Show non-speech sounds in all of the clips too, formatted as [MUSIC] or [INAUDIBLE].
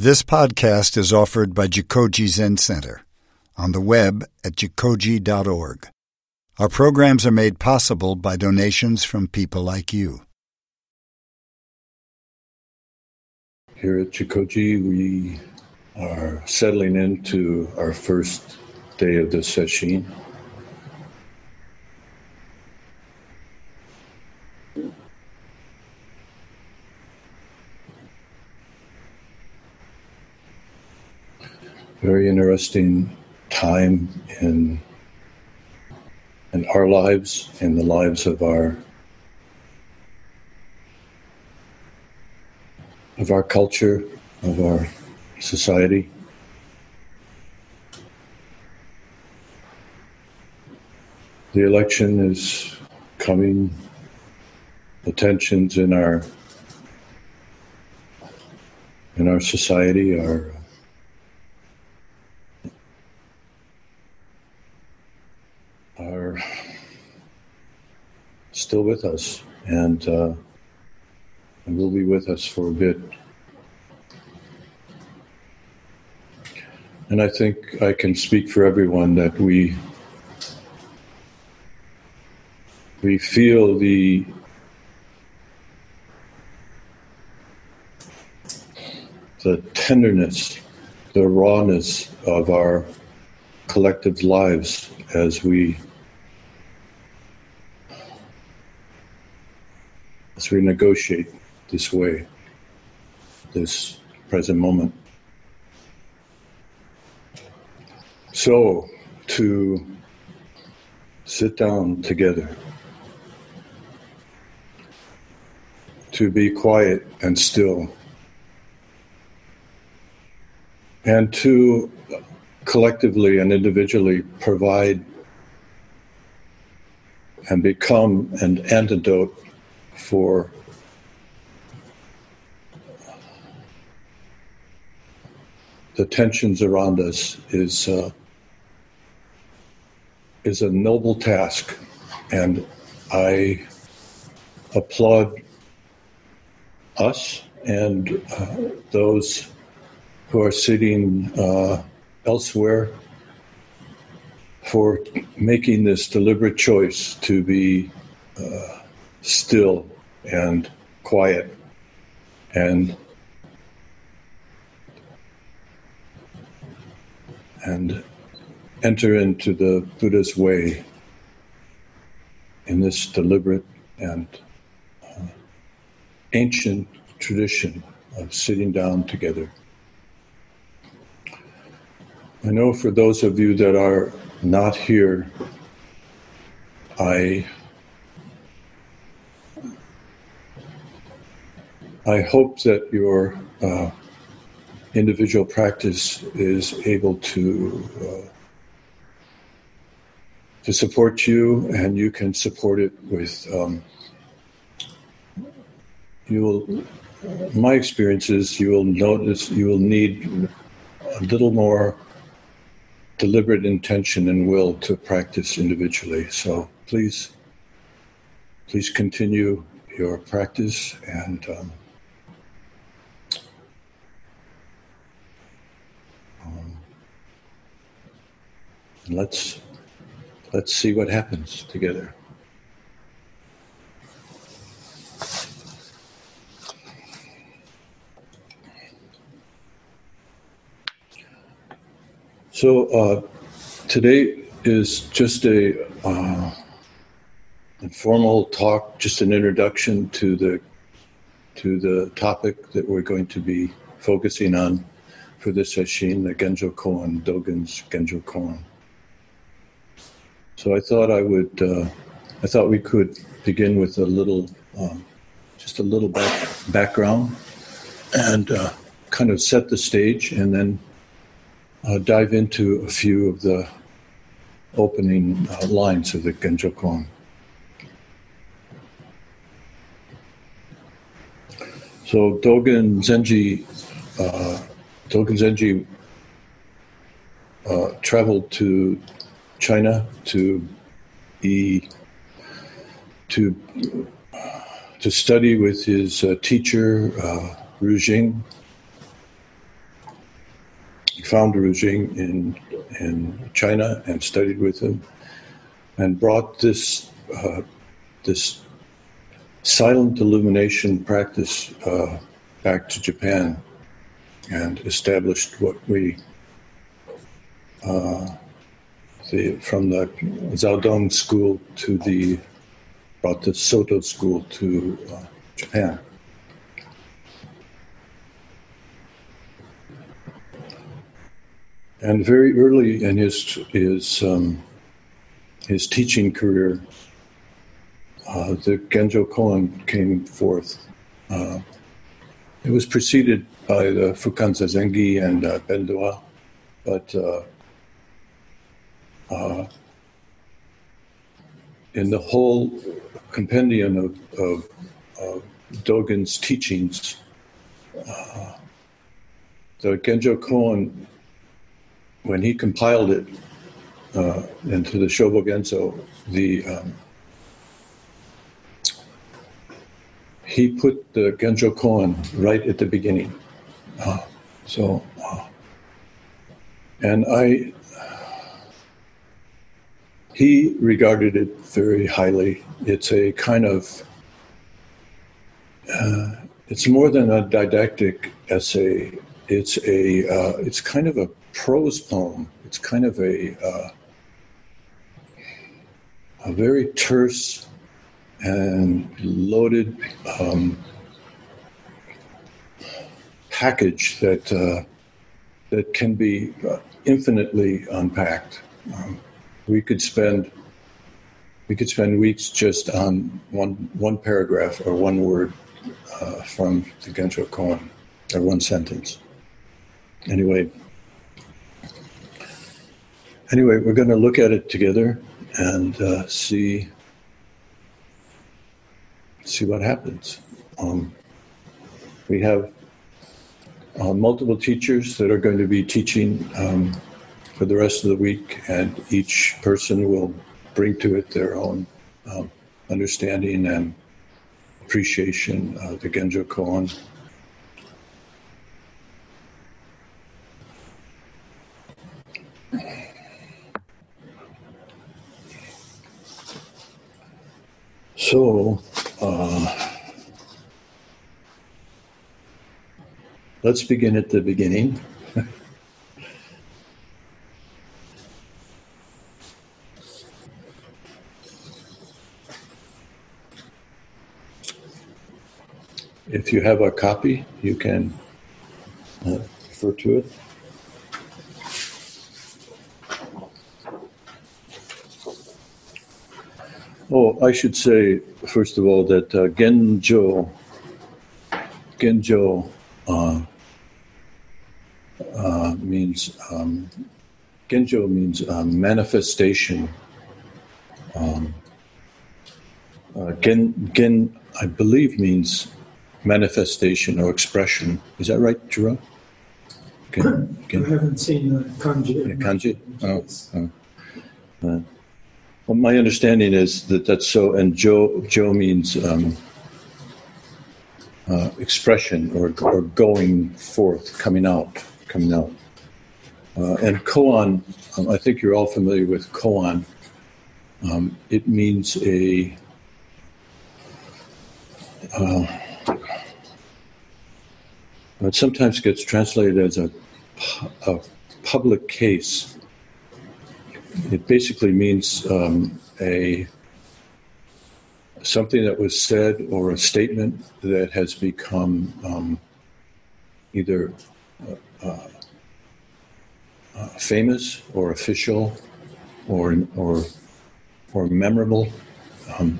This podcast is offered by Jikoji Zen Center on the web at jikoji.org. Our programs are made possible by donations from people like you. Here at Jikoji, we are settling into our first day of the sesshin. Very interesting time in in our lives, in the lives of our of our culture, of our society. The election is coming. The tensions in our in our society are are still with us and, uh, and will be with us for a bit. And I think I can speak for everyone that we we feel the the tenderness, the rawness of our collective lives as we as we negotiate this way, this present moment. So, to sit down together, to be quiet and still, and to collectively and individually provide and become an antidote for the tensions around us is uh, is a noble task, and I applaud us and uh, those who are sitting uh, elsewhere for making this deliberate choice to be uh, still and quiet and and enter into the Buddha's way in this deliberate and uh, ancient tradition of sitting down together. I know for those of you that are not here, I I hope that your uh, individual practice is able to uh, to support you, and you can support it with. Um, you will. My experience is you will notice you will need a little more deliberate intention and will to practice individually. So please, please continue your practice and. Um, And let's let's see what happens together. So uh, today is just a uh, informal talk, just an introduction to the to the topic that we're going to be focusing on for this session, the Genjo Koan, Dogen's Genjo Koan. So I thought I would, uh, I thought we could begin with a little, um, just a little back, background and uh, kind of set the stage and then uh, dive into a few of the opening uh, lines of the Genjo Koan. So Dogen Zenji, uh, Dogen Zenji uh, traveled to China to be to to study with his uh, teacher uh, Ru Jing, He found Ru Jing in, in China and studied with him and brought this, uh, this silent illumination practice uh, back to Japan and established what we uh, the, from the Dong school to the brought the Soto school to uh, Japan. And very early in his his um, his teaching career, uh, the Genjo Koan came forth. Uh, it was preceded by the Fukan Zazengi and uh, Bendowa, but uh, in the whole compendium of, of, of Dogen's teachings, uh, the Genjo Koan, when he compiled it uh, into the Shobogenzo, the um, he put the Genjo Koan right at the beginning. Uh, so, uh, and I he regarded it very highly. It's a kind of, uh, it's more than a didactic essay. It's a, uh, it's kind of a prose poem. It's kind of a, uh, a very terse and loaded um, package that uh, that can be infinitely unpacked. Um, we could spend we could spend weeks just on one one paragraph or one word uh, from the Genjo Koan or one sentence. Anyway, anyway, we're going to look at it together and uh, see see what happens. Um, we have uh, multiple teachers that are going to be teaching. Um, for the rest of the week, and each person will bring to it their own um, understanding and appreciation of the Genjo Koan. So, uh, let's begin at the beginning. If you have a copy, you can uh, refer to it. Oh, I should say, first of all, that uh, Genjo, Genjo uh, uh, means, um, Genjo means uh, manifestation. Um, uh, gen, gen, I believe, means manifestation or expression. Is that right, Jerome? Can, can, I haven't seen the kanji. Yeah, kanji? Oh, oh. Uh, well, my understanding is that that's so, and Jo, Jo means um, uh, expression or, or going forth, coming out, coming out. Uh, and koan, um, I think you're all familiar with koan. Um, it means a uh, it sometimes gets translated as a, a public case. It basically means um, a something that was said or a statement that has become um, either uh, uh, famous or official or or or memorable. Um,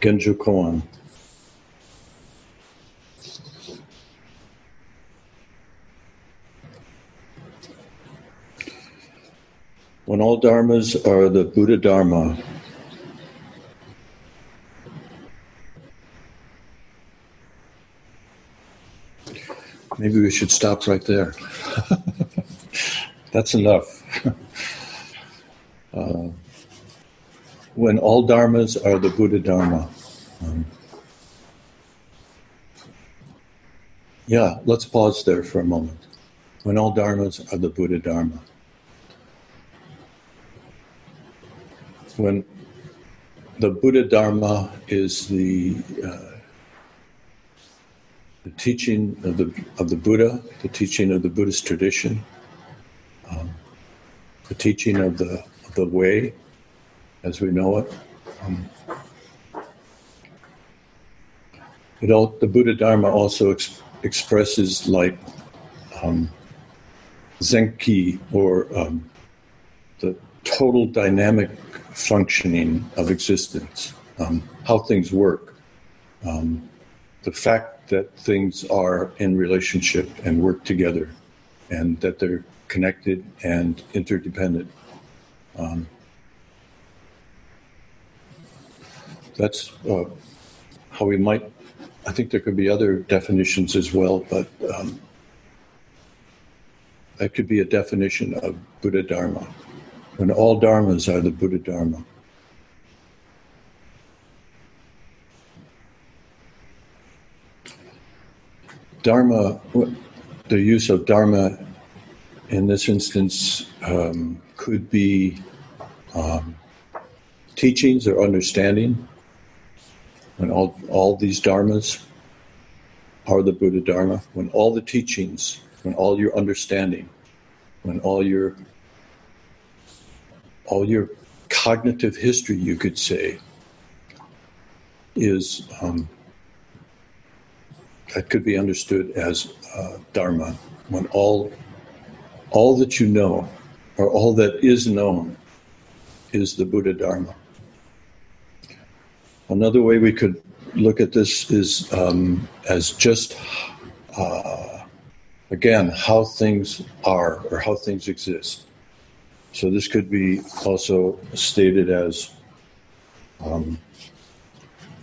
Koan. When all dharmas are the Buddha Dharma. Maybe we should stop right there. [LAUGHS] That's enough. [LAUGHS] uh, when all dharmas are the Buddha Dharma. Um, yeah, let's pause there for a moment. when all dharmas are the Buddha Dharma. When the Buddha Dharma is the uh, the teaching of the of the Buddha, the teaching of the Buddhist tradition, um, the teaching of the of the way, as we know it. Um, it all, the Buddha Dharma also ex- expresses like um, Zenki or um, the total dynamic functioning of existence, um, how things work, um, the fact that things are in relationship and work together, and that they're connected and interdependent. Um, that's uh, how we might. I think there could be other definitions as well, but um, that could be a definition of Buddha Dharma when all dharmas are the Buddha Dharma. Dharma, the use of Dharma in this instance um, could be um, teachings or understanding. When all, all these dharmas are the Buddha Dharma, when all the teachings, when all your understanding, when all your all your cognitive history, you could say, is um, that could be understood as uh, dharma. When all all that you know, or all that is known, is the Buddha Dharma. Another way we could look at this is um, as just uh, again how things are or how things exist. So this could be also stated as um,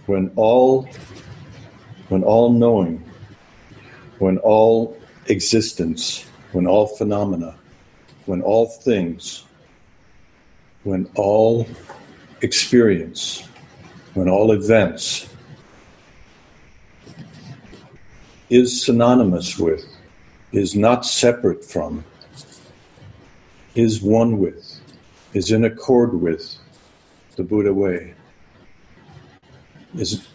when all when all knowing, when all existence, when all phenomena, when all things, when all experience, when all events is synonymous with, is not separate from, is one with, is in accord with the Buddha way, is,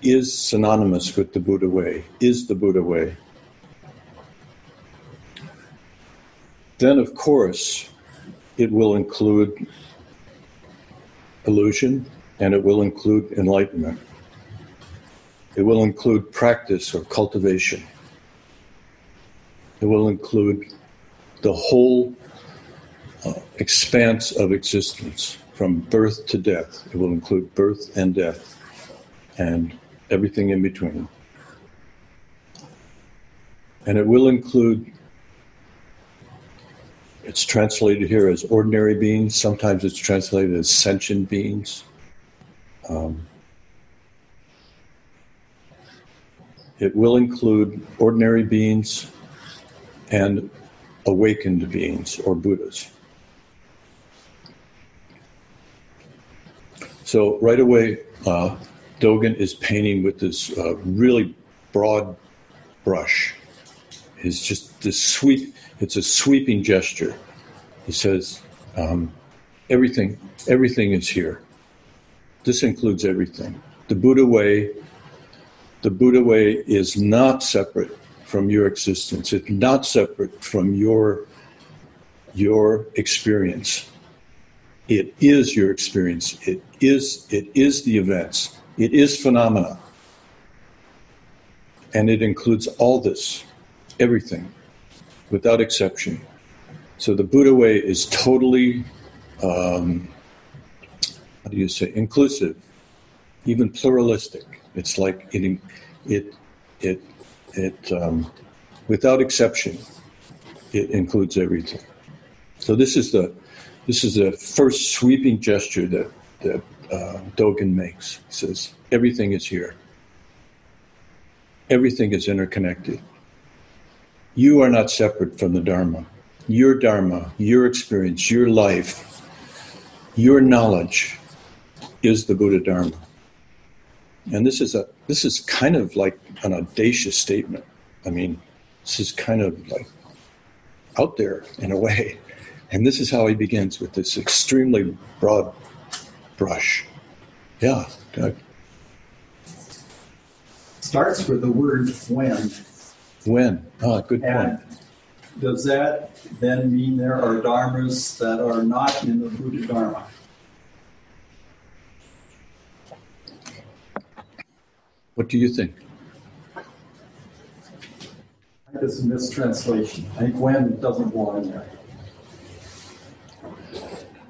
is synonymous with the Buddha way, is the Buddha way. Then, of course, it will include illusion and it will include enlightenment. It will include practice or cultivation. It will include the whole uh, expanse of existence from birth to death. It will include birth and death and everything in between. And it will include, it's translated here as ordinary beings, sometimes it's translated as sentient beings. Um, it will include ordinary beings and awakened beings or Buddhas. So right away, uh, Dogen is painting with this uh, really broad brush. It's just this sweep. It's a sweeping gesture. He says, um, "Everything, everything is here. This includes everything. The Buddha way. The Buddha way is not separate from your existence. It's not separate from your your experience. It is your experience. It is it is the events. It is phenomena. And it includes all this, everything, without exception. So the Buddha way is totally, um, how do you say, inclusive, even pluralistic. It's like it, it, it, it um, without exception, it includes everything. So this is the this is the first sweeping gesture that, that uh, Dogen makes. He says, everything is here. Everything is interconnected. You are not separate from the Dharma. Your Dharma, your experience, your life, your knowledge is the Buddha Dharma. And this is a this is kind of like an audacious statement. I mean, this is kind of like out there in a way. And this is how he begins with this extremely broad brush. Yeah. Starts with the word when. When? Ah, good point. Does that then mean there are dharmas that are not in the Buddha Dharma? What do you think? I think it's a mistranslation. I think when doesn't belong there.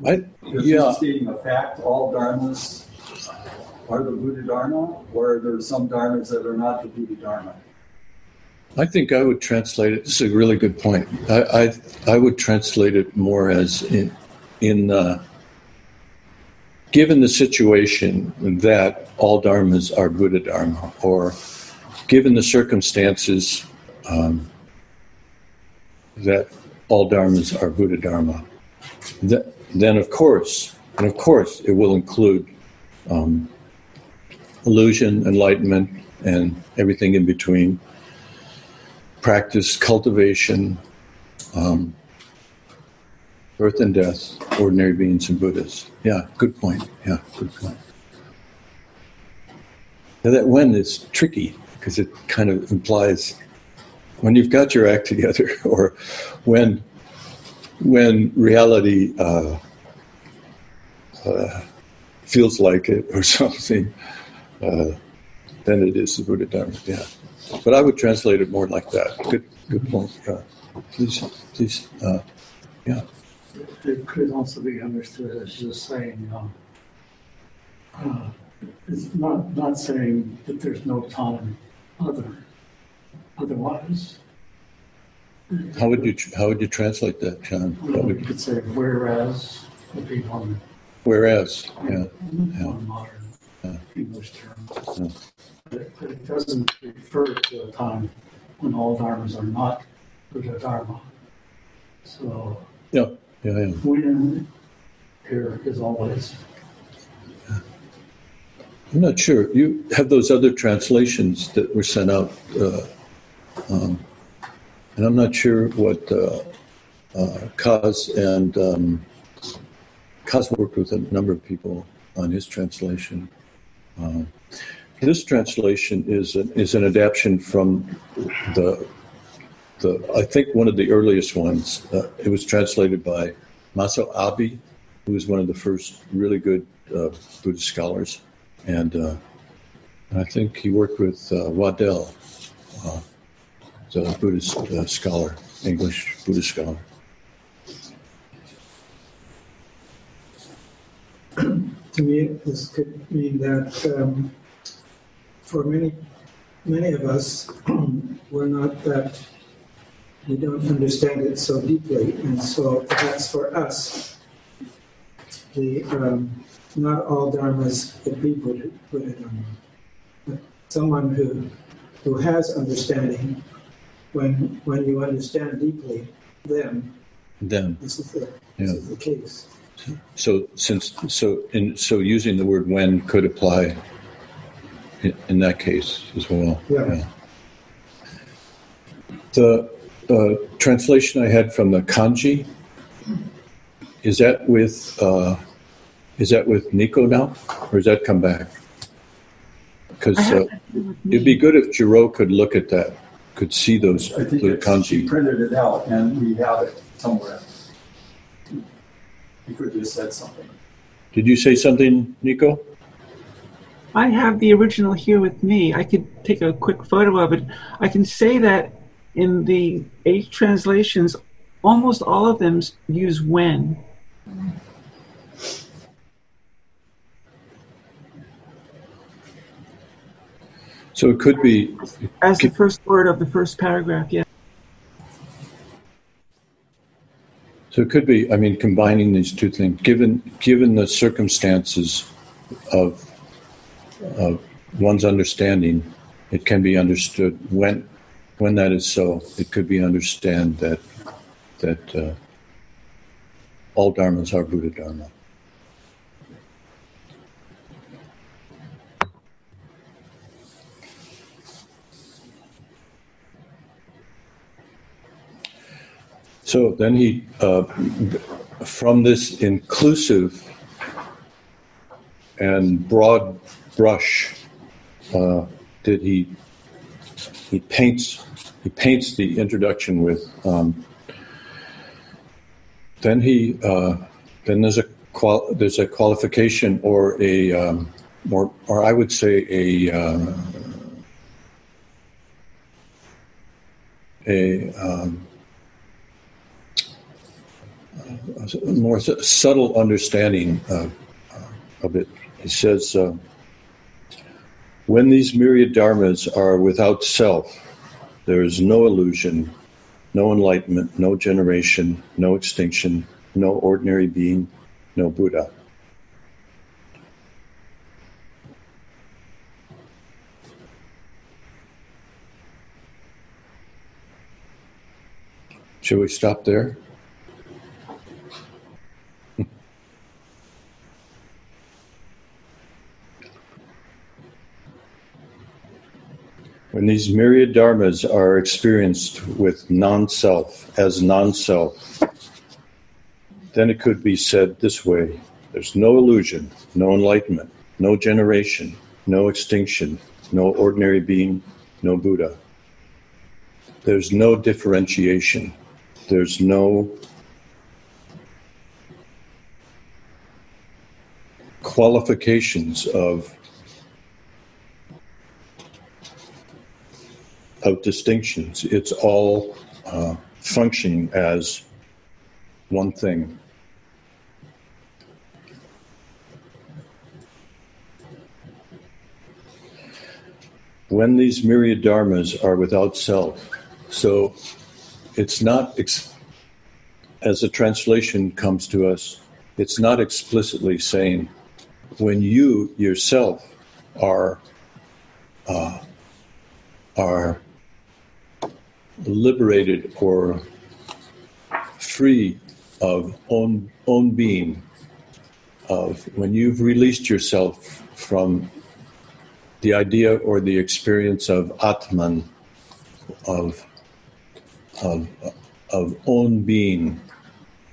I, If yeah. you're stating a fact, all dharmas are the Buddha Dharma, or are there some dharmas that are not the Buddha Dharma? I think I would translate it. This is a really good point. I I, I would translate it more as in in uh, given the situation that all dharmas are Buddha dharma, or given the circumstances um, that all dharmas are Buddha dharma, th- then of course, and of course, it will include um, illusion, enlightenment, and everything in between practice, cultivation, um, birth and death, ordinary beings and Buddhas. Yeah, good point. Yeah, good point. Now that when is tricky because it kind of implies when you've got your act together, [LAUGHS] or when when reality uh, uh, feels like it, or [LAUGHS] something. Uh, then it is the Buddha Dharma. Yeah. But I would translate it more like that. Good, good point. Please, please. Uh, yeah. It could also be understood as just saying, um, uh, it's not, not saying that there's no time other, otherwise. How would you how would you translate that, John? You What know, you could say whereas would be one, whereas, yeah, one modern Yeah. English term. Yeah. But it, but it doesn't refer to a time when all dharmas are not Buddha Dharma. So yeah, yeah, yeah. when here is always I'm not sure. You have those other translations that were sent out, uh, um, and I'm not sure what uh, uh, Kaz and um, Kaz worked with a number of people on his translation. Uh, this translation is an, is an adaptation from the the I think one of the earliest ones. Uh, it was translated by Masao Abe, who was one of the first really good uh, Buddhist scholars and uh, I think he worked with uh, Waddell, uh, Buddhist uh, scholar, English Buddhist scholar. to me, this could mean that um, for many, many of us, [CLEARS THROAT] we're not that, we don't understand it so deeply. And so perhaps for us, the, um, not all dharmas would be Buddha, Buddha Dharma. But someone who, who has understanding, when, when you understand deeply them, Then, this is the, Yeah. this is the case. so since so in so using the word "when" could apply in, in that case as well. Yeah. The uh, translation I had from the kanji is that with uh, is that with Nico now, or does that come back? Because uh, that here with it'd be good if Jiro could look at that, could see those I think the it's, she printed it out and we have it somewhere. You could have said something. Did you say something, Nico? I have the original here with me. I could take a quick photo of it. I can say that in the eight translations, almost all of them use when. So it could be as the first word of the first paragraph. Yeah. So it could be, I mean, combining these two things, given given the circumstances of of one's understanding, it can be understood when when that is so. It could be understood that that uh, all dharmas are Buddha dharma. So then he, uh, from this inclusive and broad brush, uh, did he he paints he paints the introduction with. Um, then he uh, then there's a qual- there's a qualification or a um, or or I would say a uh, a um, a more subtle understanding of, of it. He says, uh, when these myriad dharmas are without self, there is no illusion, no enlightenment, no generation, no extinction, no ordinary being, no Buddha. Should we stop there? These myriad dharmas are experienced with non self as non self, then it could be said this way there's no illusion, no enlightenment, no generation, no extinction, no ordinary being, no Buddha. There's no differentiation, there's no qualifications of of distinctions. It's all uh, functioning as one thing. When these myriad dharmas are without self, so it's not, ex- as a translation comes to us, it's not explicitly saying when you yourself are uh, are liberated or free of own own being of when you've released yourself from the idea or the experience of atman of of of own being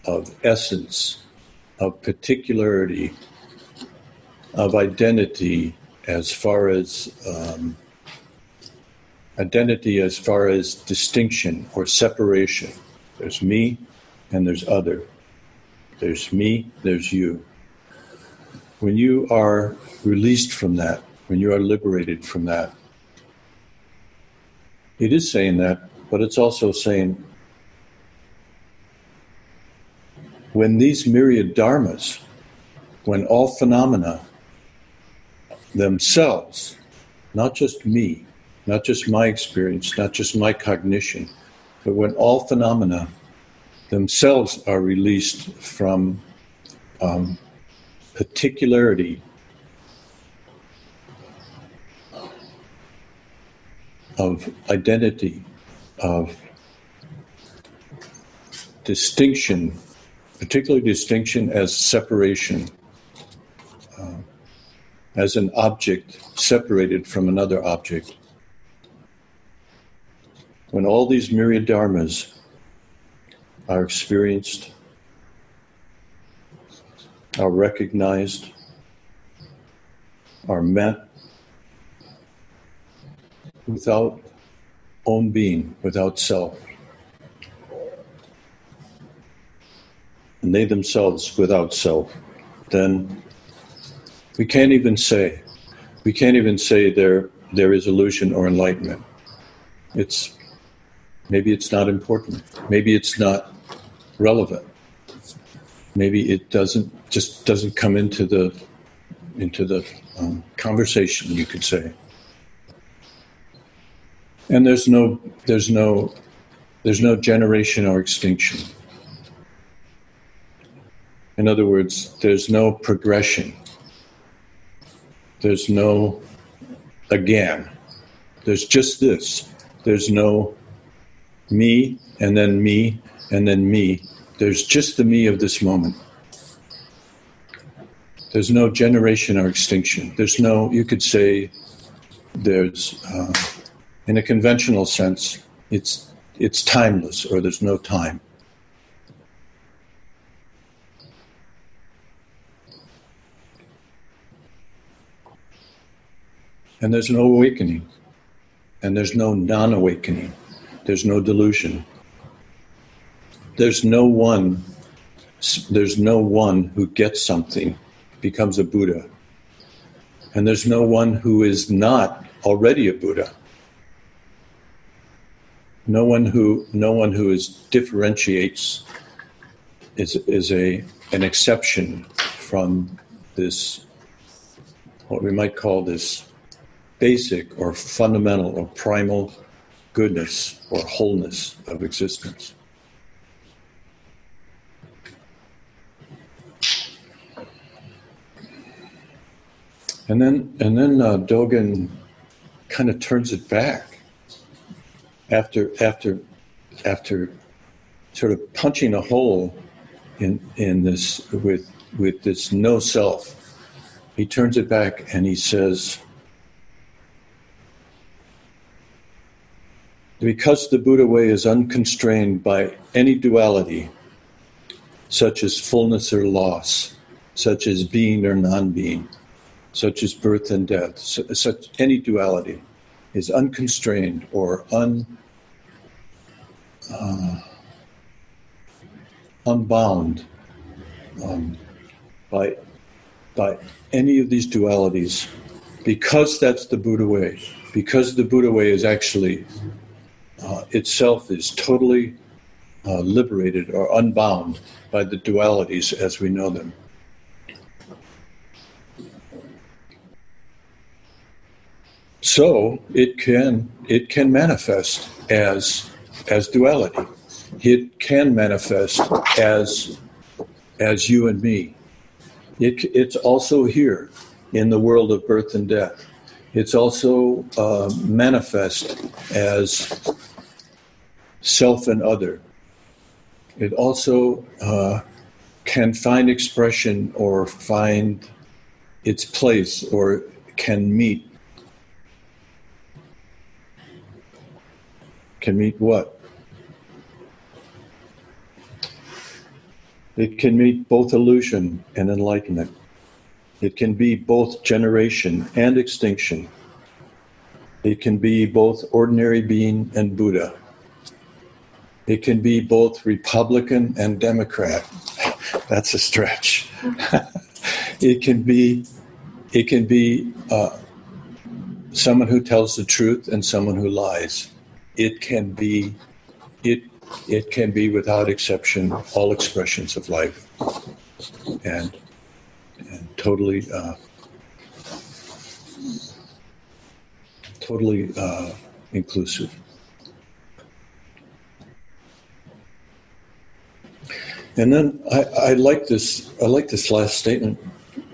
of essence of particularity of identity as far as um, identity as far as distinction or separation. There's me and there's other. There's me, there's you. When you are released from that, when you are liberated from that, it is saying that, but it's also saying when these myriad dharmas, when all phenomena themselves, not just me, not just my experience, not just my cognition, but when all phenomena themselves are released from um, particularity of identity, of distinction, particularly distinction as separation, uh, as an object separated from another object when all these myriad dharmas are experienced, are recognized, are met without own being, without self. And they themselves without self, then we can't even say, we can't even say there, there is illusion or enlightenment. It's Maybe it's not important. Maybe it's not relevant. Maybe it doesn't just doesn't come into the into the um, conversation. You could say. And there's no there's no there's no generation or extinction. In other words, there's no progression. There's no again. There's just this. There's no me, and then me, and then me. There's just the me of this moment. There's no generation or extinction. There's no, you could say, there's, uh, in a conventional sense, it's, it's timeless or there's no time. And there's no awakening, and there's no non awakening. There's no delusion. There's no one there's no one who gets something, becomes a Buddha. And there's no one who is not already a Buddha. No one who no one who is differentiates is is a an exception from this what we might call this basic or fundamental or primal goodness or wholeness of existence. And then, and then uh, Dogen kind of turns it back after, after, after sort of punching a hole in, in this with, with this no self. He turns it back and he says, because the Buddha way is unconstrained by any duality, such as fullness or loss, such as being or non being, such as birth and death, such any duality, is unconstrained or un, uh, unbound um, by, by any of these dualities, because that's the Buddha way, because the Buddha way is actually uh, itself is totally uh, liberated or unbound by the dualities as we know them. So it can it can manifest as as duality. It can manifest as as you and me. It, it's also here in the world of birth and death. It's also uh, manifest as self and other. It also uh, can find expression or find its place or can meet can meet what? It can meet both illusion and enlightenment. It can be both generation and extinction. It can be both ordinary being and Buddha. It can be both Republican and Democrat. That's a stretch. [LAUGHS] it can be, it can be uh, someone who tells the truth and someone who lies it can be it it can be without exception all expressions of life and and totally uh, totally uh, inclusive and then I, I, like this I like this last statement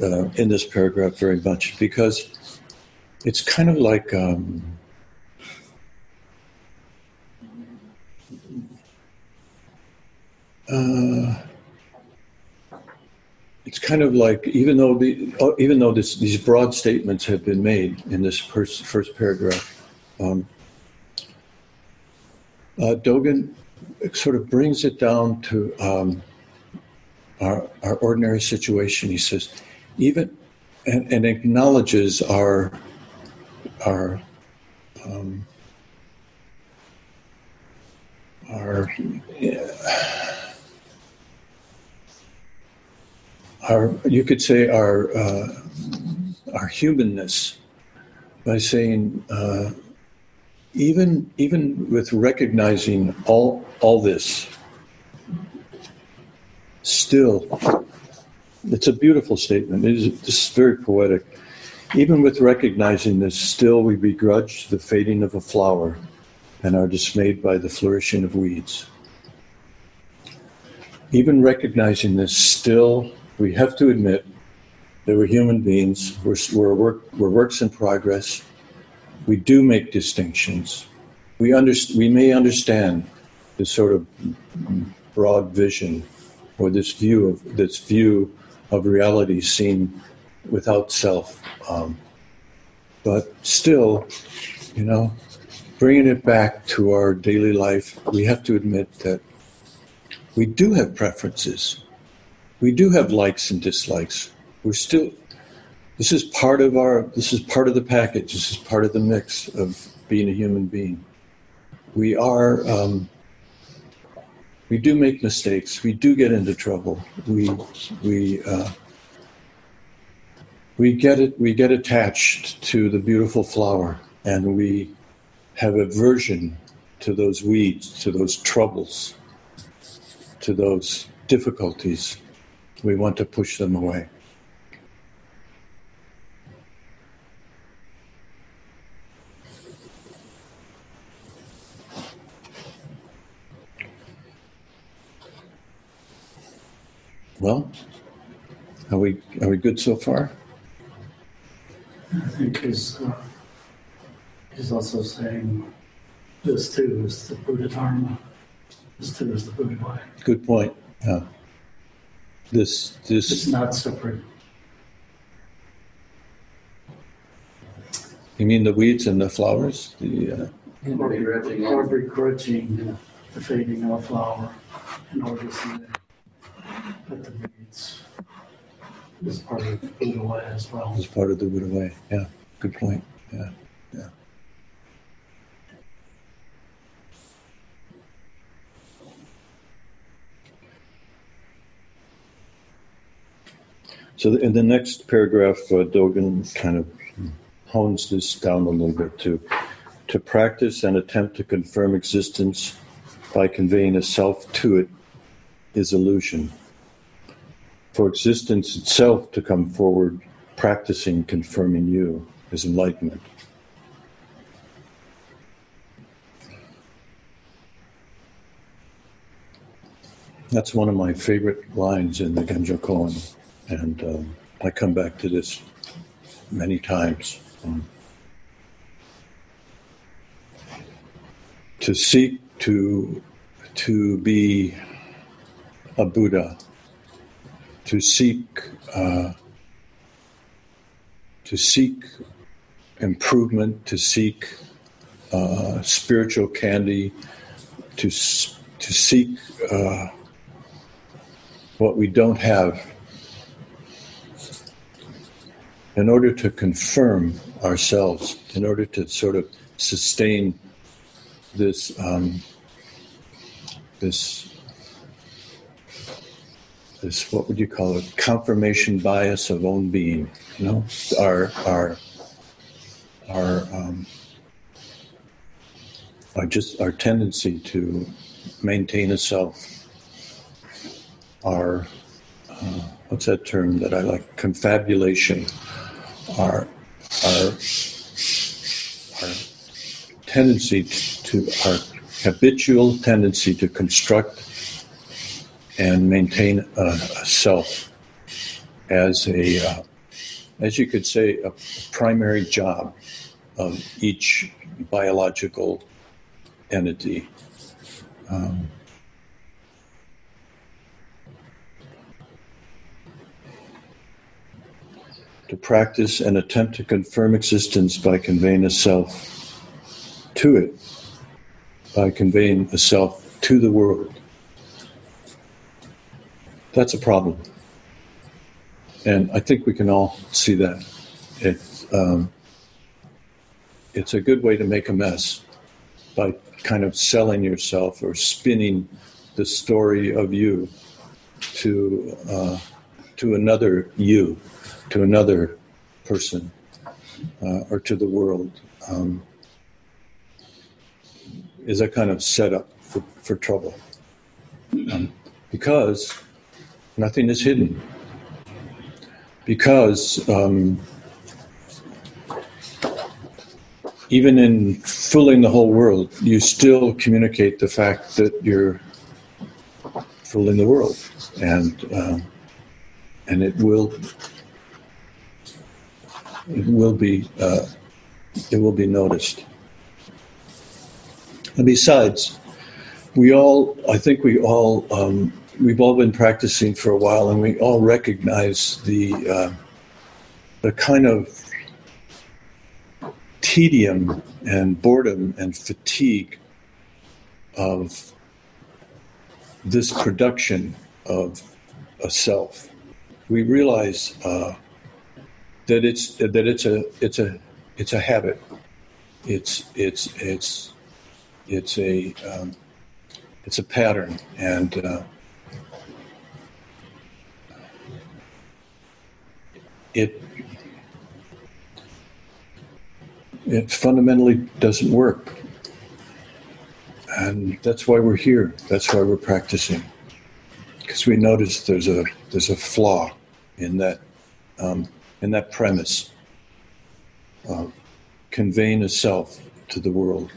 uh, in this paragraph very much because it's kind of like um, uh, it's kind of like even though the, oh, even though this, these broad statements have been made in this first, first paragraph, um, uh, Dogen sort of brings it down to um, our, our ordinary situation. He says, even and, and acknowledges our our um, our. our you could say our uh, our humanness by saying uh, even even with recognizing all all this still it's a beautiful statement it is it's very poetic even with recognizing this still we begrudge the fading of a flower and are dismayed by the flourishing of weeds even recognizing this still we have to admit that we're human beings, we're, we're, work, we're works in progress. We do make distinctions. We, under, we may understand this sort of broad vision or this view of this view of reality seen without self. Um, but still, you know, bringing it back to our daily life, we have to admit that we do have preferences we do have likes and dislikes. We're still, This is part of our. This is part of the package. This is part of the mix of being a human being. We are. Um, we do make mistakes. We do get into trouble. We we uh, we get it. We get attached to the beautiful flower, and we have aversion to those weeds, to those troubles, to those difficulties. We want to push them away. Well, are we are we good so far? I think he's, uh, he's also saying this too is the Buddha Dharma. This too is the Buddha way. Good point. Yeah. This It's this not separate. you mean the weeds and the flowers? The uh, Or, or begrudging the fading of a flower in order to see that, that the weeds is part of the way as well. is part of the Buddha way. Yeah. Good point. Yeah. Yeah. So in the next paragraph, uh, Dogen kind of hones this down a little bit to to practice and attempt to confirm existence by conveying a self to it is illusion. For existence itself to come forward, practicing confirming you is enlightenment. That's one of my favorite lines in the Genjo Koan, and um, I come back to this many times. Um, to seek to to be a Buddha, to seek uh, to seek improvement, to seek uh, spiritual candy, to to seek uh, what we don't have, in order to confirm ourselves, in order to sort of sustain this um, this this what would you call it confirmation bias of own being you know? Our our our um, our just our tendency to maintain a self. Our uh, what's that term that I like? Confabulation. Our our our tendency to, to our habitual tendency to construct and maintain a, a self as a uh, as you could say a primary job of each biological entity um, to practice and attempt to confirm existence by conveying a self to it, by conveying a self to the world. That's a problem. And I think we can all see that. It's, um, it's a good way to make a mess by kind of selling yourself or spinning the story of you to, uh, to another you, to another person, uh, or to the world. Um, is a kind of setup for, for trouble. Um, because nothing is hidden. Because um, even in fooling the whole world, you still communicate the fact that you're fooling the world, and um, and it will it will be uh, it will be noticed. And besides, we all, I think we all, um, we've all been practicing for a while, and we all recognize the uh, the kind of tedium and boredom and fatigue of this production of a self. We realize uh, that it's that it's a it's a it's a habit. It's it's it's it's a um, it's a pattern, and uh, it it fundamentally doesn't work, and that's why we're here. That's why we're practicing, because we notice there's a there's a flaw in that um, in that premise of conveying a self to the world.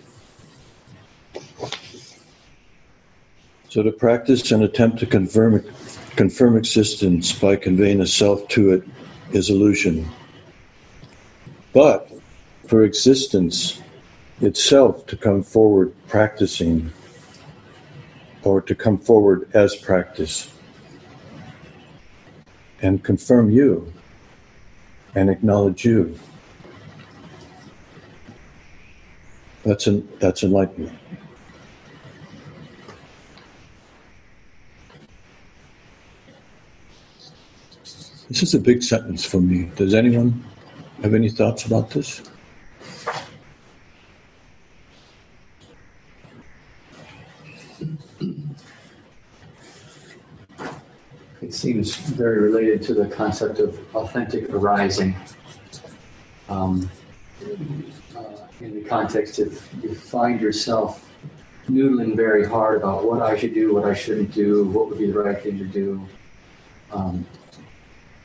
So to practice and attempt to confirm, confirm existence by conveying a self to it is illusion. But for existence itself to come forward practicing or to come forward as practice and confirm you and acknowledge you. That's an, that's enlightenment. This is a big sentence for me. Does anyone have any thoughts about this? It seems very related to the concept of authentic arising. Um, uh, in the context of you find yourself noodling very hard about what I should do, what I shouldn't do, what would be the right thing to do. Um,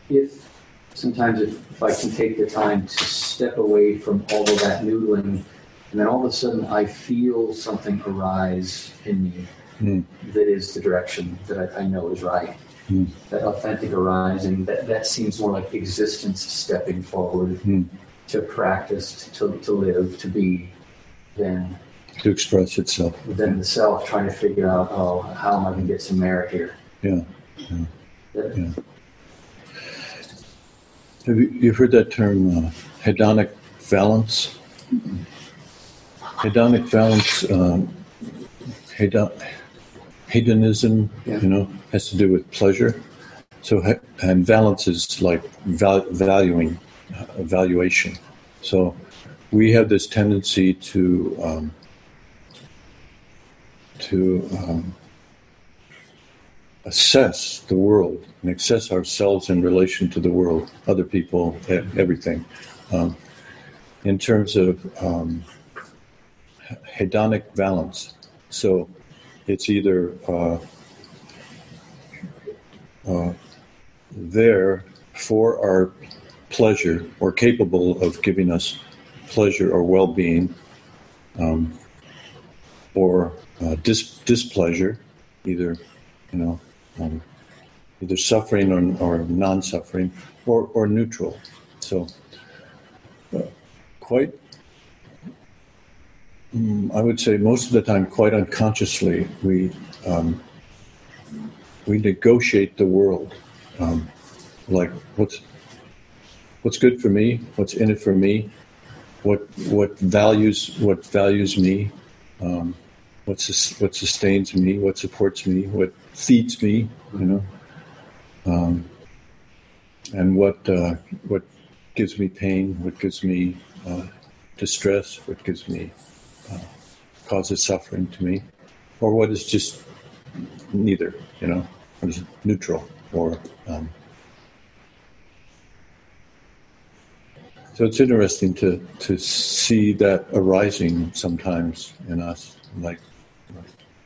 if sometimes if, if I can take the time to step away from all of that noodling, and then all of a sudden I feel something arise in me Mm. that is the direction that I, I know is right. Mm. That authentic arising, that, that seems more like existence stepping forward Mm. to practice, to, to live, to be, than, To express itself. than the self trying to figure out, oh, how am I going to get some merit here? Yeah. That- Yeah. Have you you've heard that term, uh, hedonic valence? Hedonic valence, um, hedon, hedonism, Yeah. you know, has to do with pleasure. So, and valence is like val- valuing, uh, evaluation. So, we have this tendency to um, to um, assess the world and assess ourselves in relation to the world, other people, everything, um, in terms of um, hedonic valence. So it's either uh, uh, there for our pleasure or capable of giving us pleasure or well being, um, or uh, dis- displeasure, either, you know, um, either suffering or, or non-suffering, or, or neutral. So, uh, quite, mm, I would say most of the time, quite unconsciously, we um, we negotiate the world, um, like what's what's good for me, what's in it for me, what what values what values me. Um, what, sus- what sustains me, what supports me, what feeds me, you know, um, and what uh, what gives me pain, what gives me uh, distress, what gives me uh, causes suffering to me, or what is just neither, you know, what is neutral or. Um, so it's interesting to, to see that arising sometimes in us, like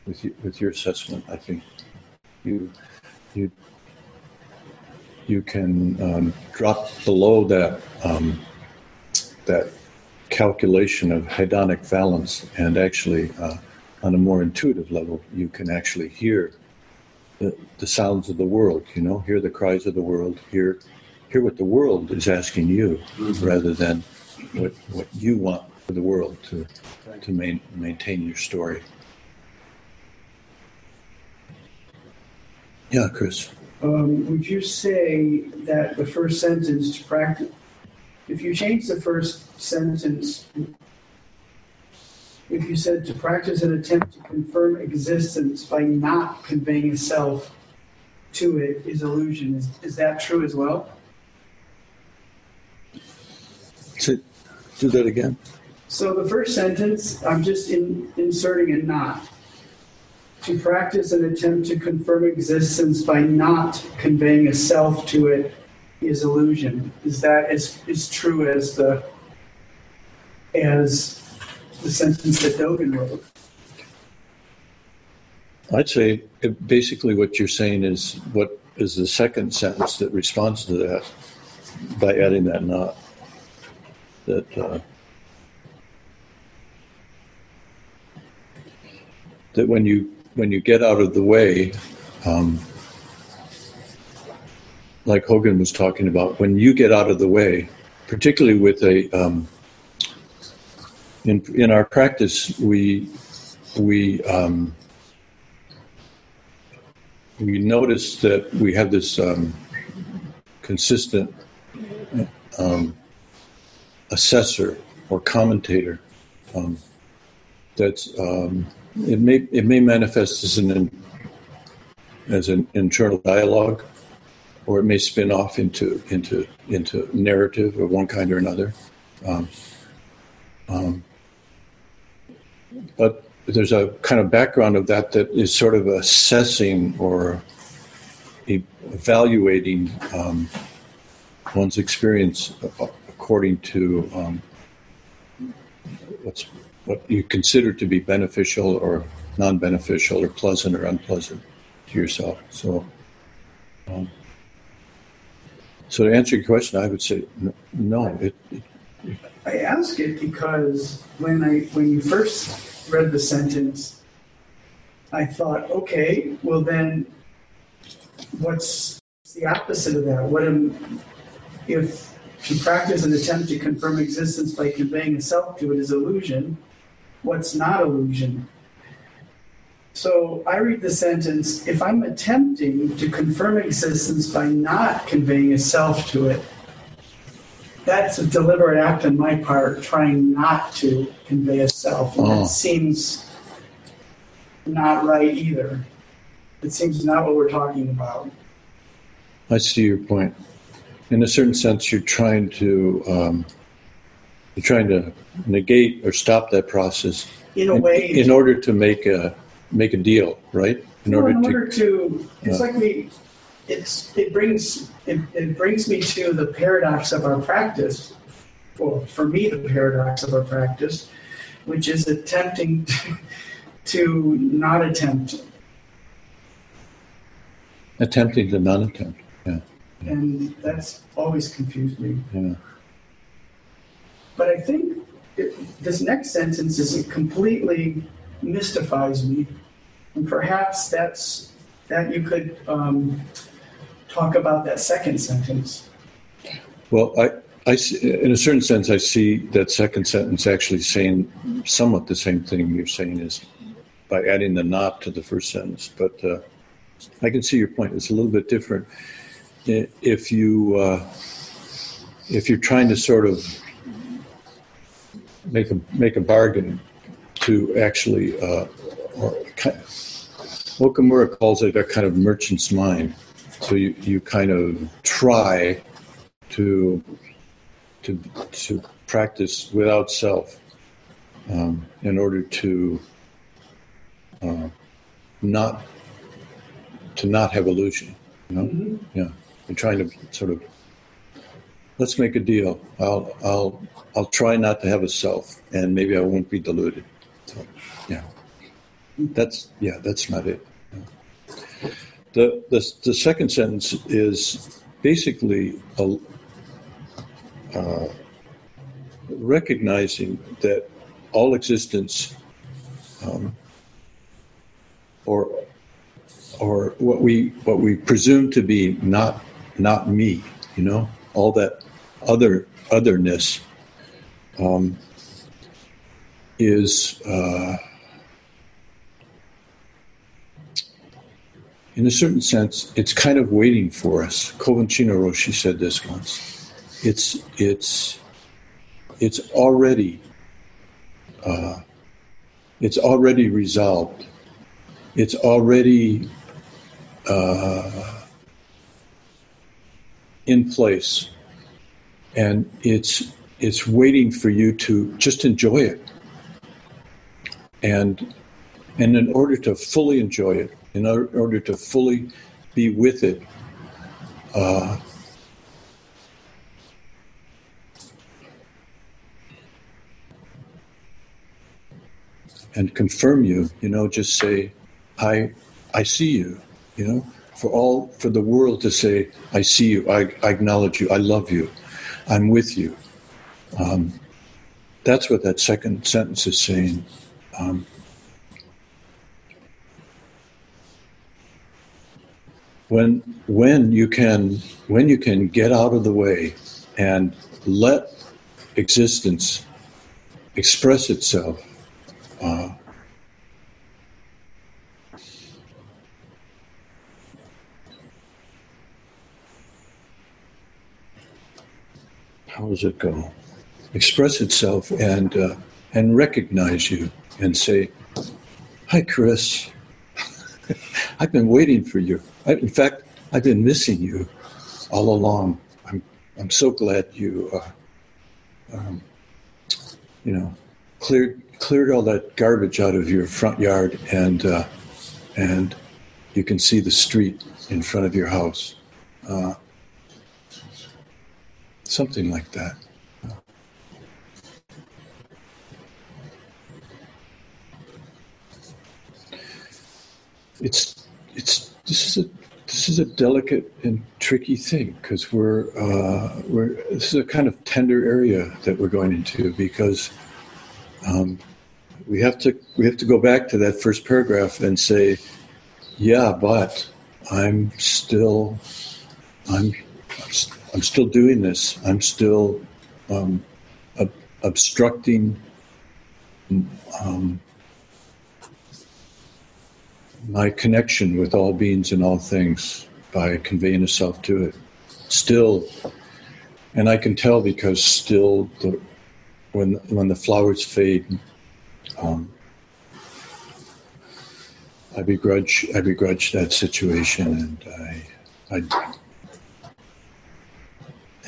with you, with your assessment, I think you you you can um, drop below that um, that calculation of hedonic valence, and actually, uh, on a more intuitive level, you can actually hear the, the sounds of the world. You know, hear the cries of the world. Hear hear what the world is asking you, rather than what what you want for the world to to main, maintain your story. Yeah, Chris. Um, would you say that the first sentence to practice, if you change the first sentence, if you said to practice an attempt to confirm existence by not conveying a self to it is illusion, is, is that true as well? To do that again. So the first sentence, I'm just in, inserting a not. To practice an attempt to confirm existence by not conveying a self to it is illusion. Is that as, as true as the as the sentence that Dogen wrote? I'd say basically what you're saying is what is the second sentence that responds to that by adding that not. That uh, that when you when you get out of the way, um, like Hogan was talking about, when you get out of the way, particularly with a um, in in our practice, we we um, we notice that we have this um, consistent um, assessor or commentator um, that's it may it may manifest as an as an internal dialogue or it may spin off into into into narrative of one kind or another. Um, um, but there's a kind of background of that that is sort of assessing or evaluating um, one's experience according to um, what's what you consider to be beneficial or non-beneficial or pleasant or unpleasant to yourself. So, um, so to answer your question, I would say no. It, it, I ask it because when I when you first read the sentence, I thought, okay, well then, what's the opposite of that? What am if to practice an attempt to confirm existence by conveying a self to it is illusion? What's not illusion? So I read the sentence if I'm attempting to confirm existence by not conveying a self to it, that's a deliberate act on my part, trying not to convey a self. And Oh. that seems not right either. It seems not what we're talking about. I see your point. In a certain sense, you're trying to um, you're trying to negate or stop that process In a in, way, in order to make a make a deal, right? In Well, order in to order to, it's Yeah. like we, it's it brings it, it brings me to the paradox of our practice. Well, for me, the paradox of our practice, which is attempting to, [LAUGHS] to not attempt, attempting to non-attempt. Yeah, and that's always confused me. yeah. But I think it, this next sentence is completely mystifies me, and perhaps that's that you could um, talk about that second sentence. Well, I, I see, in a certain sense, I see that second sentence actually saying somewhat the same thing you're saying is by adding the not to the first sentence. But uh, I can see your point. It's a little bit different. If you uh, if you're trying to sort of make a make a bargain to actually, uh, or kind Okumura calls it a kind of merchant's mind. So you, you kind of try to to to practice without self um, in order to uh, not to not have illusion. You know, yeah. You're trying to sort of let's make a deal. I'll I'll I'll try not to have a self, and maybe I won't be deluded. So, yeah, that's yeah, that's not it. The, the, the second sentence is basically a, uh, recognizing that all existence, um, or or what we what we presume to be not not me, you know, all that other otherness, um, is. Uh, in a certain sense, it's kind of waiting for us. Kobun Chino Roshi said this once. It's it's it's already uh, it's already resolved. It's already uh, in place, and it's it's waiting for you to just enjoy it. And and in order to fully enjoy it, in order to fully be with it, uh, and confirm you, you know, just say, I, I see you, you know, for all, for the world to say, I see you, I, I acknowledge you, I love you, I'm with you. Um, that's what that second sentence is saying. Um, when when you can when you can get out of the way and let existence express itself uh, how does it go express itself and uh, and recognize you and say hi chris [LAUGHS] I've been waiting for you. I, in fact, I've been missing you all along. I'm I'm so glad you, uh, um, you know, cleared cleared all that garbage out of your front yard, and uh, and you can see the street in front of your house. Something like that. it's it's this is a this is a delicate and tricky thing because we're uh, we're this is a kind of tender area that we're going into because um, we have to we have to go back to that first paragraph and say, yeah, but I'm still I'm I'm still doing this. I'm still um, ob- obstructing. Um, my connection with all beings and all things by conveying a self to it. Still, and I can tell because still, the, when when the flowers fade, um, I begrudge I begrudge that situation, and I, I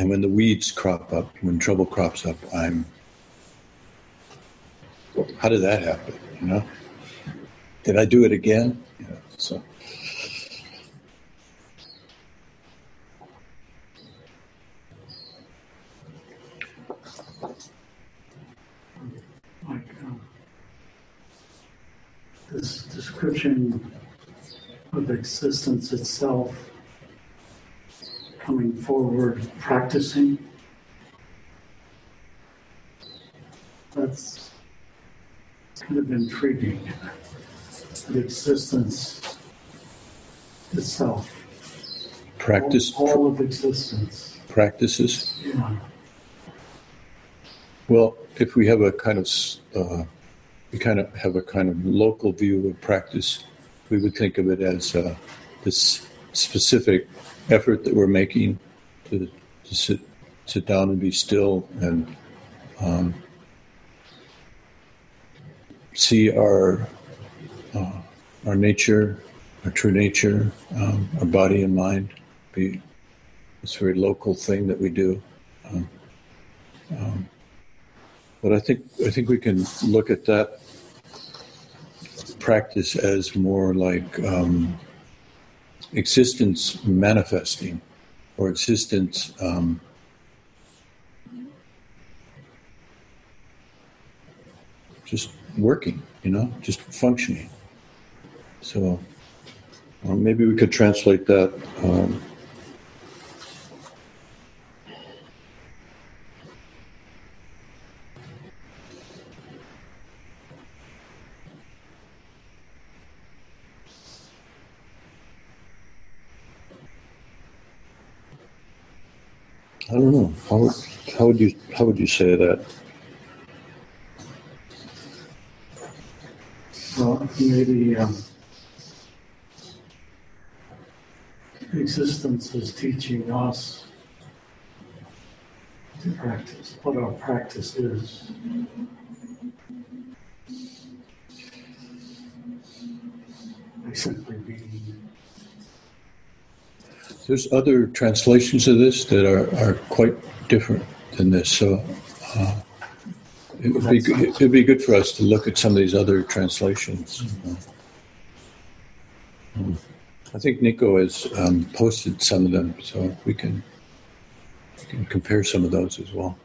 and when the weeds crop up, when trouble crops up, I'm. How did that happen? You know. Did I do it again? So. This description of existence itself coming forward, practicing. That's kind of intriguing the existence itself. Practice. All, all of existence. Practices. Yeah. Well, if we have a kind of uh, we kind of have a kind of local view of practice, we would think of it as uh, this specific effort that we're making to, to sit sit down and be still and um, see our uh, our nature, our true nature, um, our body and mind, be this very local thing that we do. Um, um, but I think I think we can look at that practice as more like um, existence manifesting or existence um, just working, you know, just functioning. So maybe we could translate that. Um, I don't know. How how would you how would you say that? Well, maybe um, existence is teaching us to practice what our practice is. By simply. There's other translations of this that are, are quite different than this. So uh, it would be good, it would be good for us to look at some of these other translations. Mm. I think Nico has um, posted some of them, so we can we can compare some of those as well.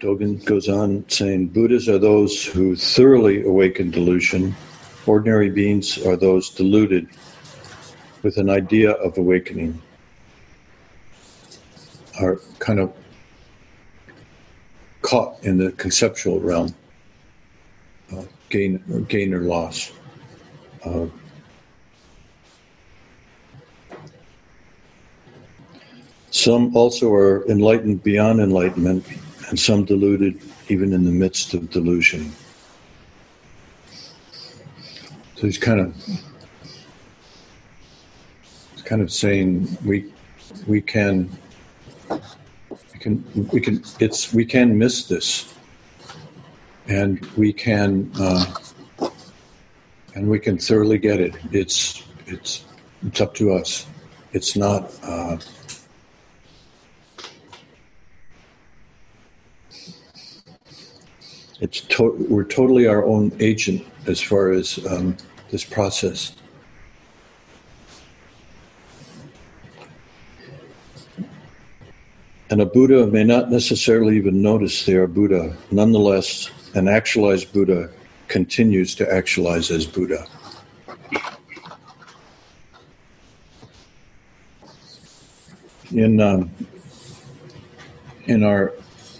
Dogen goes on saying Buddhas are those who thoroughly awaken delusion, ordinary beings are those deluded with an idea of awakening, are kind of caught in the conceptual realm, uh, gain, or gain or loss. Uh, some also are enlightened beyond enlightenment and some deluded even in the midst of delusion. So he's kind of he's kind of saying we we can we can we can it's we can miss this, and we can uh, and we can thoroughly get it. It's it's it's up to us. It's not. Uh, it's to- we're totally our own agent as far as um, this process. And a Buddha may not necessarily even notice they are Buddha. Nonetheless, an actualized Buddha continues to actualize as Buddha. In um, in our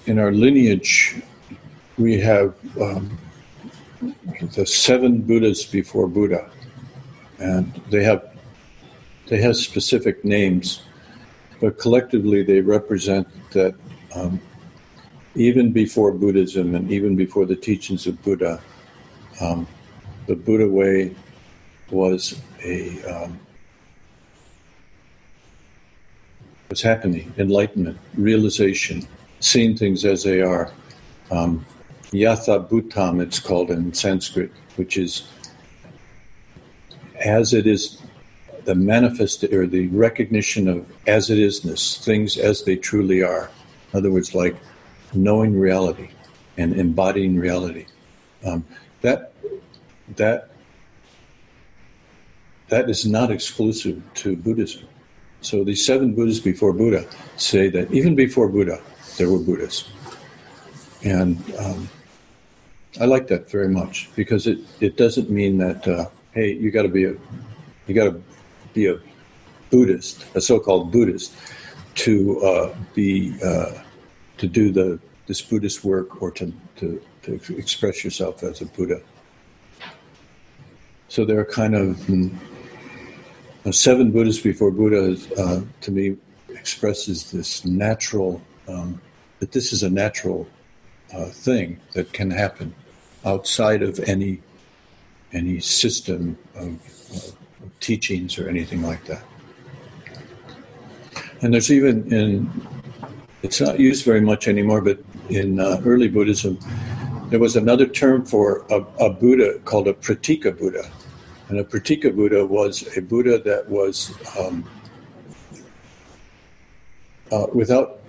in our lineage, we have um, the seven Buddhas before Buddha, and they have they have specific names, but collectively they represent that um, even before Buddhism and even before the teachings of Buddha, um, the Buddha way was a um, was happening enlightenment, realization, seeing things as they are. Um, Yatha Bhutam, it's called in Sanskrit, which is as it is the manifest or the recognition of as it isness, things as they truly are. In other words, like knowing reality and embodying reality. Um, that that that is not exclusive to Buddhism. So the seven Buddhas before Buddha say that even before Buddha, there were Buddhas. And um, I like that very much because it, it doesn't mean that uh, hey you got to be a you got to be a Buddhist, a so-called Buddhist, to uh, be uh, to do the this Buddhist work or to, to to express yourself as a Buddha. So there are kind of mm, seven Buddhists before Buddha. Uh, to me, expresses this natural um, that this is a natural uh, thing that can happen outside of any any system of, of, teachings or anything like that. And there's even in it's not used very much anymore, but in uh, early Buddhism, there was another term for a, a, Buddha called a Pratyeka Buddha. And a Pratyeka Buddha was a Buddha that was um, uh, without,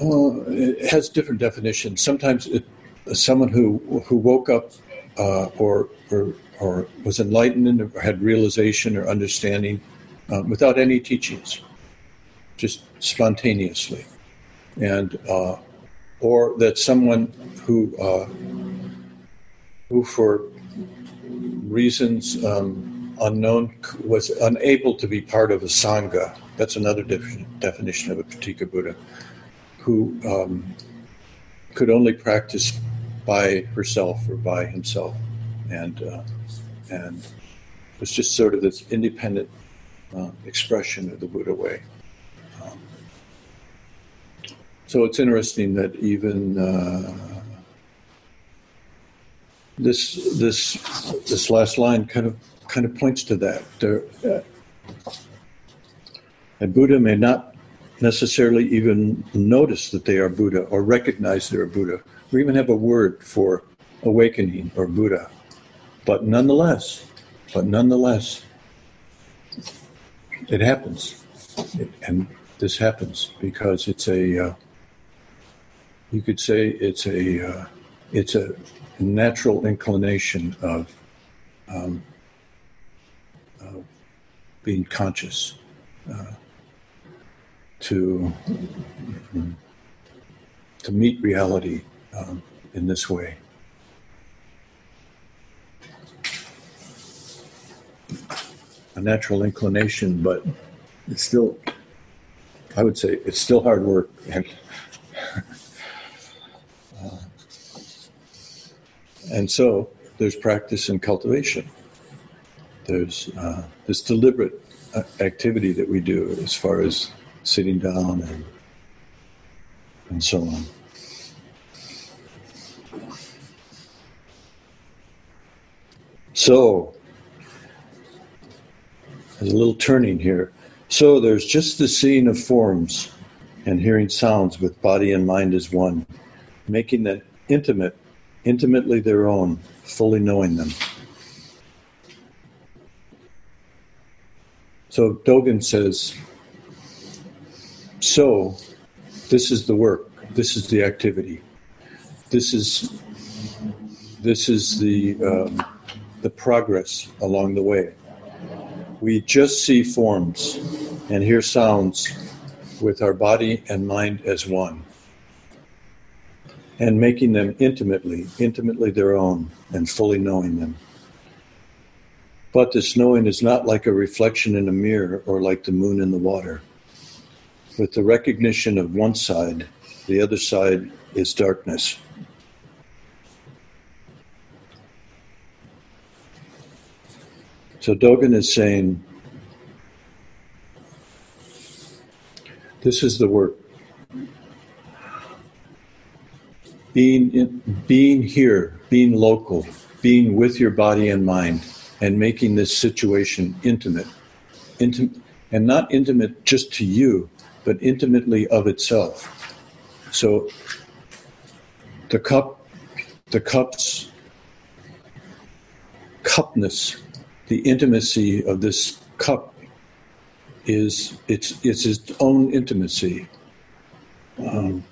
uh, it has different definitions. Sometimes it, someone who who woke up uh, or, or or was enlightened or had realization or understanding uh, without any teachings, just spontaneously, and uh, or that someone who uh, who for reasons um, unknown was unable to be part of a sangha. That's another def- definition of a Pratyeka Buddha, who um, could only practice by herself or by himself, and uh, and was just sort of this independent uh, expression of the Buddha way. Um, so it's interesting that even uh, this this this last line kind of kind of points to that. There, uh, a Buddha may not necessarily even notice that they are Buddha or recognize they're a Buddha we even have a word for awakening or Buddha. But nonetheless, but nonetheless, it happens. It, and this happens because it's a, uh, you could say it's a, uh, it's a natural inclination of, um, of being conscious uh, to to meet reality um, in this way. A natural inclination, but it's still, I would say, it's still hard work. [LAUGHS] And, uh, and so there's practice and cultivation. There's uh, this deliberate uh, activity that we do as far as sitting down and and so on. So, there's a little turning here. So, there's just the seeing of forms and hearing sounds with body and mind as one, making them intimate, intimately their own, fully knowing them. So, Dogen says, so this is the work. This is the activity. This is this is the um, the progress along the way. We just see forms and hear sounds with our body and mind as one, and making them intimately, intimately their own, and fully knowing them. But this knowing is not like a reflection in a mirror or like the moon in the water. With the recognition of one side, the other side is darkness. So Dogen is saying, this is the work. Being, in, being here, being local, being with your body and mind, and making this situation intimate. Intim- and not intimate just to you, but intimately of itself. So the cup, the cup's cupness, the intimacy of this cup is it's it's its own intimacy, um,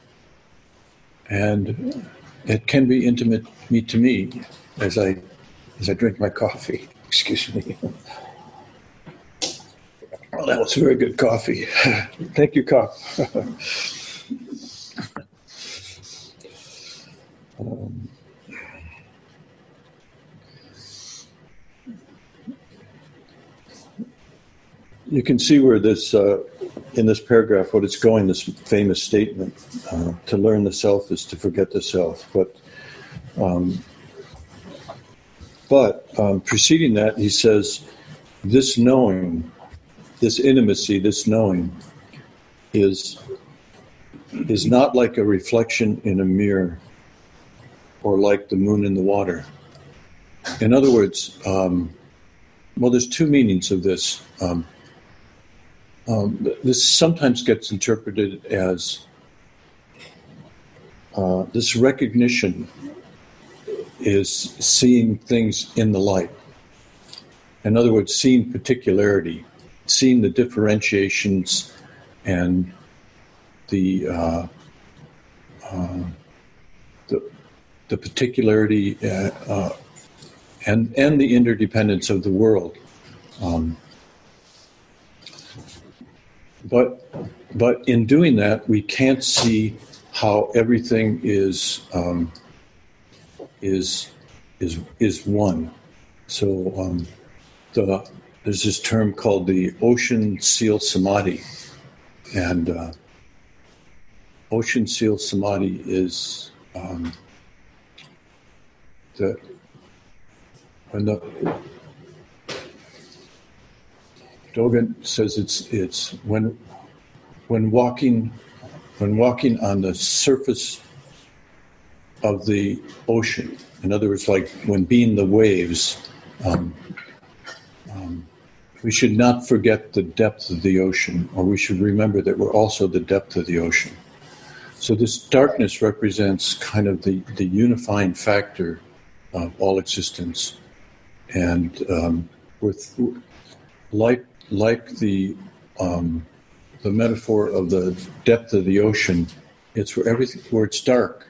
and it can be intimate me to me as I as I drink my coffee. [LAUGHS] Excuse me. That was very good coffee. [LAUGHS] Thank you, Cop. [LAUGHS] um, you can see where this, uh, in this paragraph, what it's going, this famous statement uh, to learn the self is to forget the self. But um, but um, preceding that, he says, this knowing this intimacy, this knowing, is is not like a reflection in a mirror or like the moon in the water. In other words, um, well, there's two meanings of this. Um, this sometimes gets interpreted as uh, this recognition is seeing things in the light. In other words, seeing particularity seeing the differentiations and the uh, uh, the, the particularity uh, uh, and and the interdependence of the world. Um, but but in doing that, we can't see how everything is um, is is is one. So um, the there's this term called the ocean seal samadhi. And uh, ocean seal samadhi is um, the when the Dogen says it's it's when when walking when walking on the surface of the ocean. In other words, like when being the waves, um, um, we should not forget the depth of the ocean, or we should remember that we're also the depth of the ocean. So, this darkness represents kind of the, the unifying factor of all existence. And um, with like like the um, the metaphor of the depth of the ocean. It's where everything where it's dark,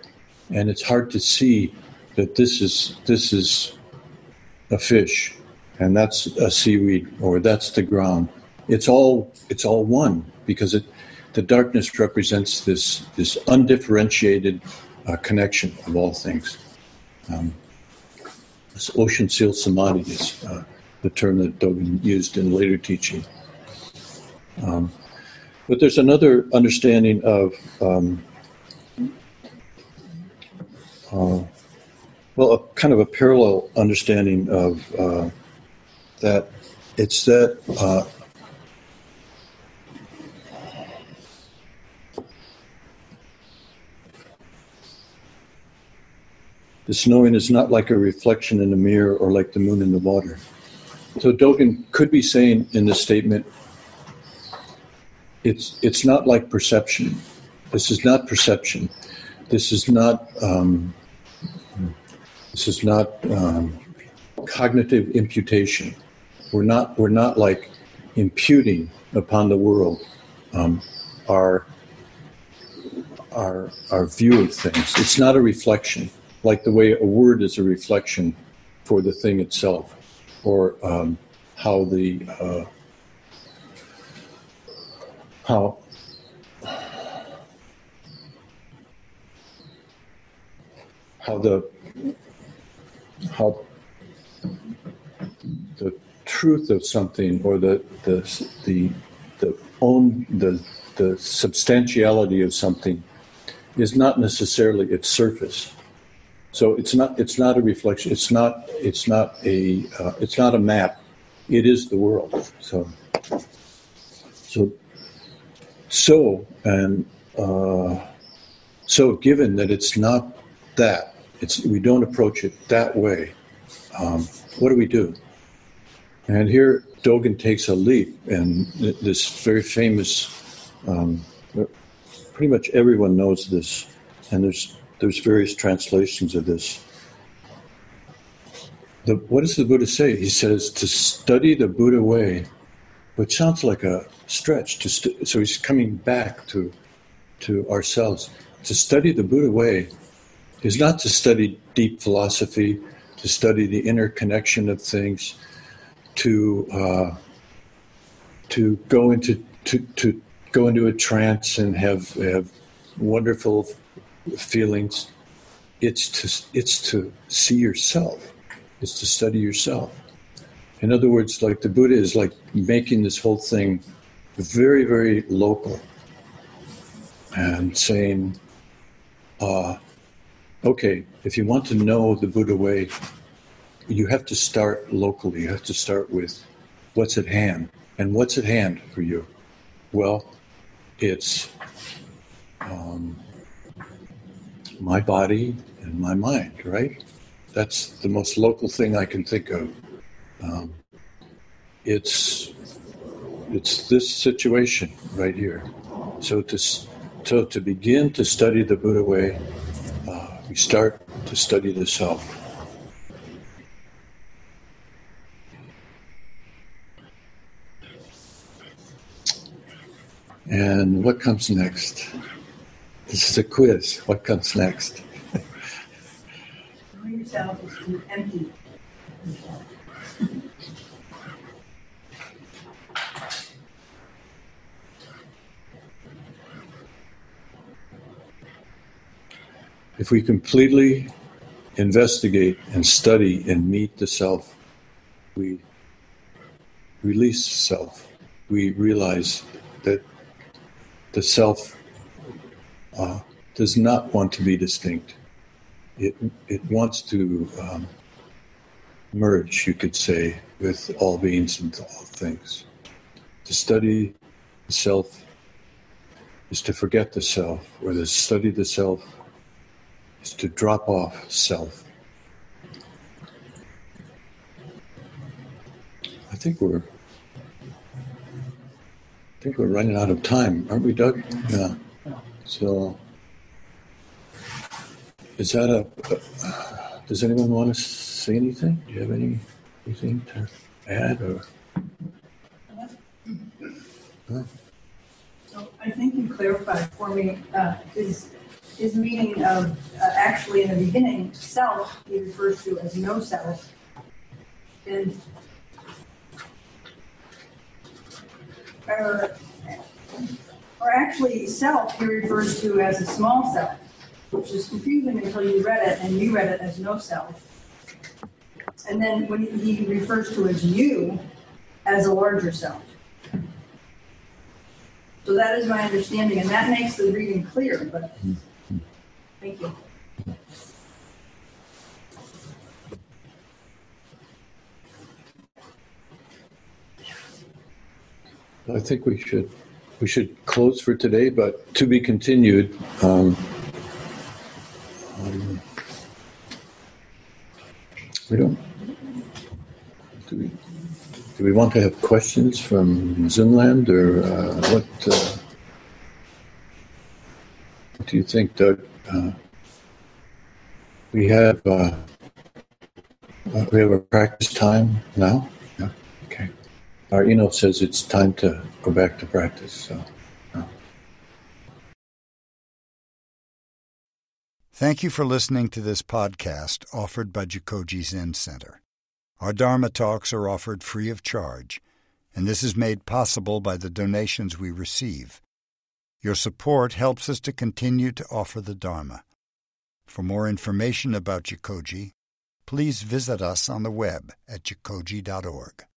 and it's hard to see that this is this is a fish, and that's a seaweed, or that's the ground. It's all it's all one because it the darkness represents this this undifferentiated uh, connection of all things. Um, this ocean seal samadhi is uh, the term that Dogen used in later teaching. Um, but there's another understanding of, um, uh, well, a kind of a parallel understanding of uh, that it's that uh, This knowing is not like a reflection in a mirror or like the moon in the water. So Dogen could be saying in this statement, it's it's not like perception. This is not perception. This is not um, this is not um, cognitive imputation. We're not we're not like imputing upon the world um, our our our view of things. It's not a reflection like the way a word is a reflection for the thing itself, or um, how the uh, how how the how the truth of something or the the the the own the the substantiality of something is not necessarily its surface so it's not it's not a reflection. It's not it's not a uh, it's not a map. It is the world. So so so and uh, so given that it's not that it's we don't approach it that way. Um, what do we do? And here Dogen takes a leap, and this very famous. Um, pretty much everyone knows this, and there's there's various translations of this. The, what does the Buddha say? He says to study the Buddha way, which sounds like a stretch. To so he's coming back to to ourselves. To study the Buddha way is not to study deep philosophy, to study the interconnection of things, to uh, to go into to, to go into a trance and have have wonderful feelings. It's to it's to see yourself. It's to study yourself. In other words, like the Buddha is like making this whole thing very, very local and saying, uh, okay, if you want to know the Buddha way, you have to start locally. You have to start with what's at hand. And what's at hand for you? Well, it's um, my body and my mind, right? That's the most local thing I can think of. Um, it's it's this situation right here. So to so to begin to study the Buddha way, uh, we start to study the self. And what comes next? This is a quiz. What comes next? Know yourself is to empty If we completely investigate and study and meet the self, we release self. We realize that the self uh, does not want to be distinct. It, it wants to um, merge, you could say, with all beings and all things. To study the self is to forget the self, or to study the self is to drop off self. I think we're I think we're running out of time, aren't we, Doug? Yeah. So, is that a? Does anyone want to say anything? Do you have any anything to add or? So I think you clarified for me, uh, is, is meaning of, uh, actually in the beginning, self, he refers to as no self. And, or actually, self, he refers to as a small self, which is confusing until you read it, and you read it as no self. And then when he refers to as you, as a larger self. So that is my understanding, and that makes the reading clear, but, thank you. I think we should, we should close for today, but to be continued. Um, um, we don't. Do we, do we want to have questions from Zinland or uh, what? Uh, what do you think, Doug? Uh, we have uh, uh, we have a practice time now. Our email says it's time to go back to practice. So. Thank you for listening to this podcast offered by Jikoji Zen Center. Our Dharma talks are offered free of charge, and this is made possible by the donations we receive. Your support helps us to continue to offer the Dharma. For more information about Jikoji, please visit us on the web at jikoji.org.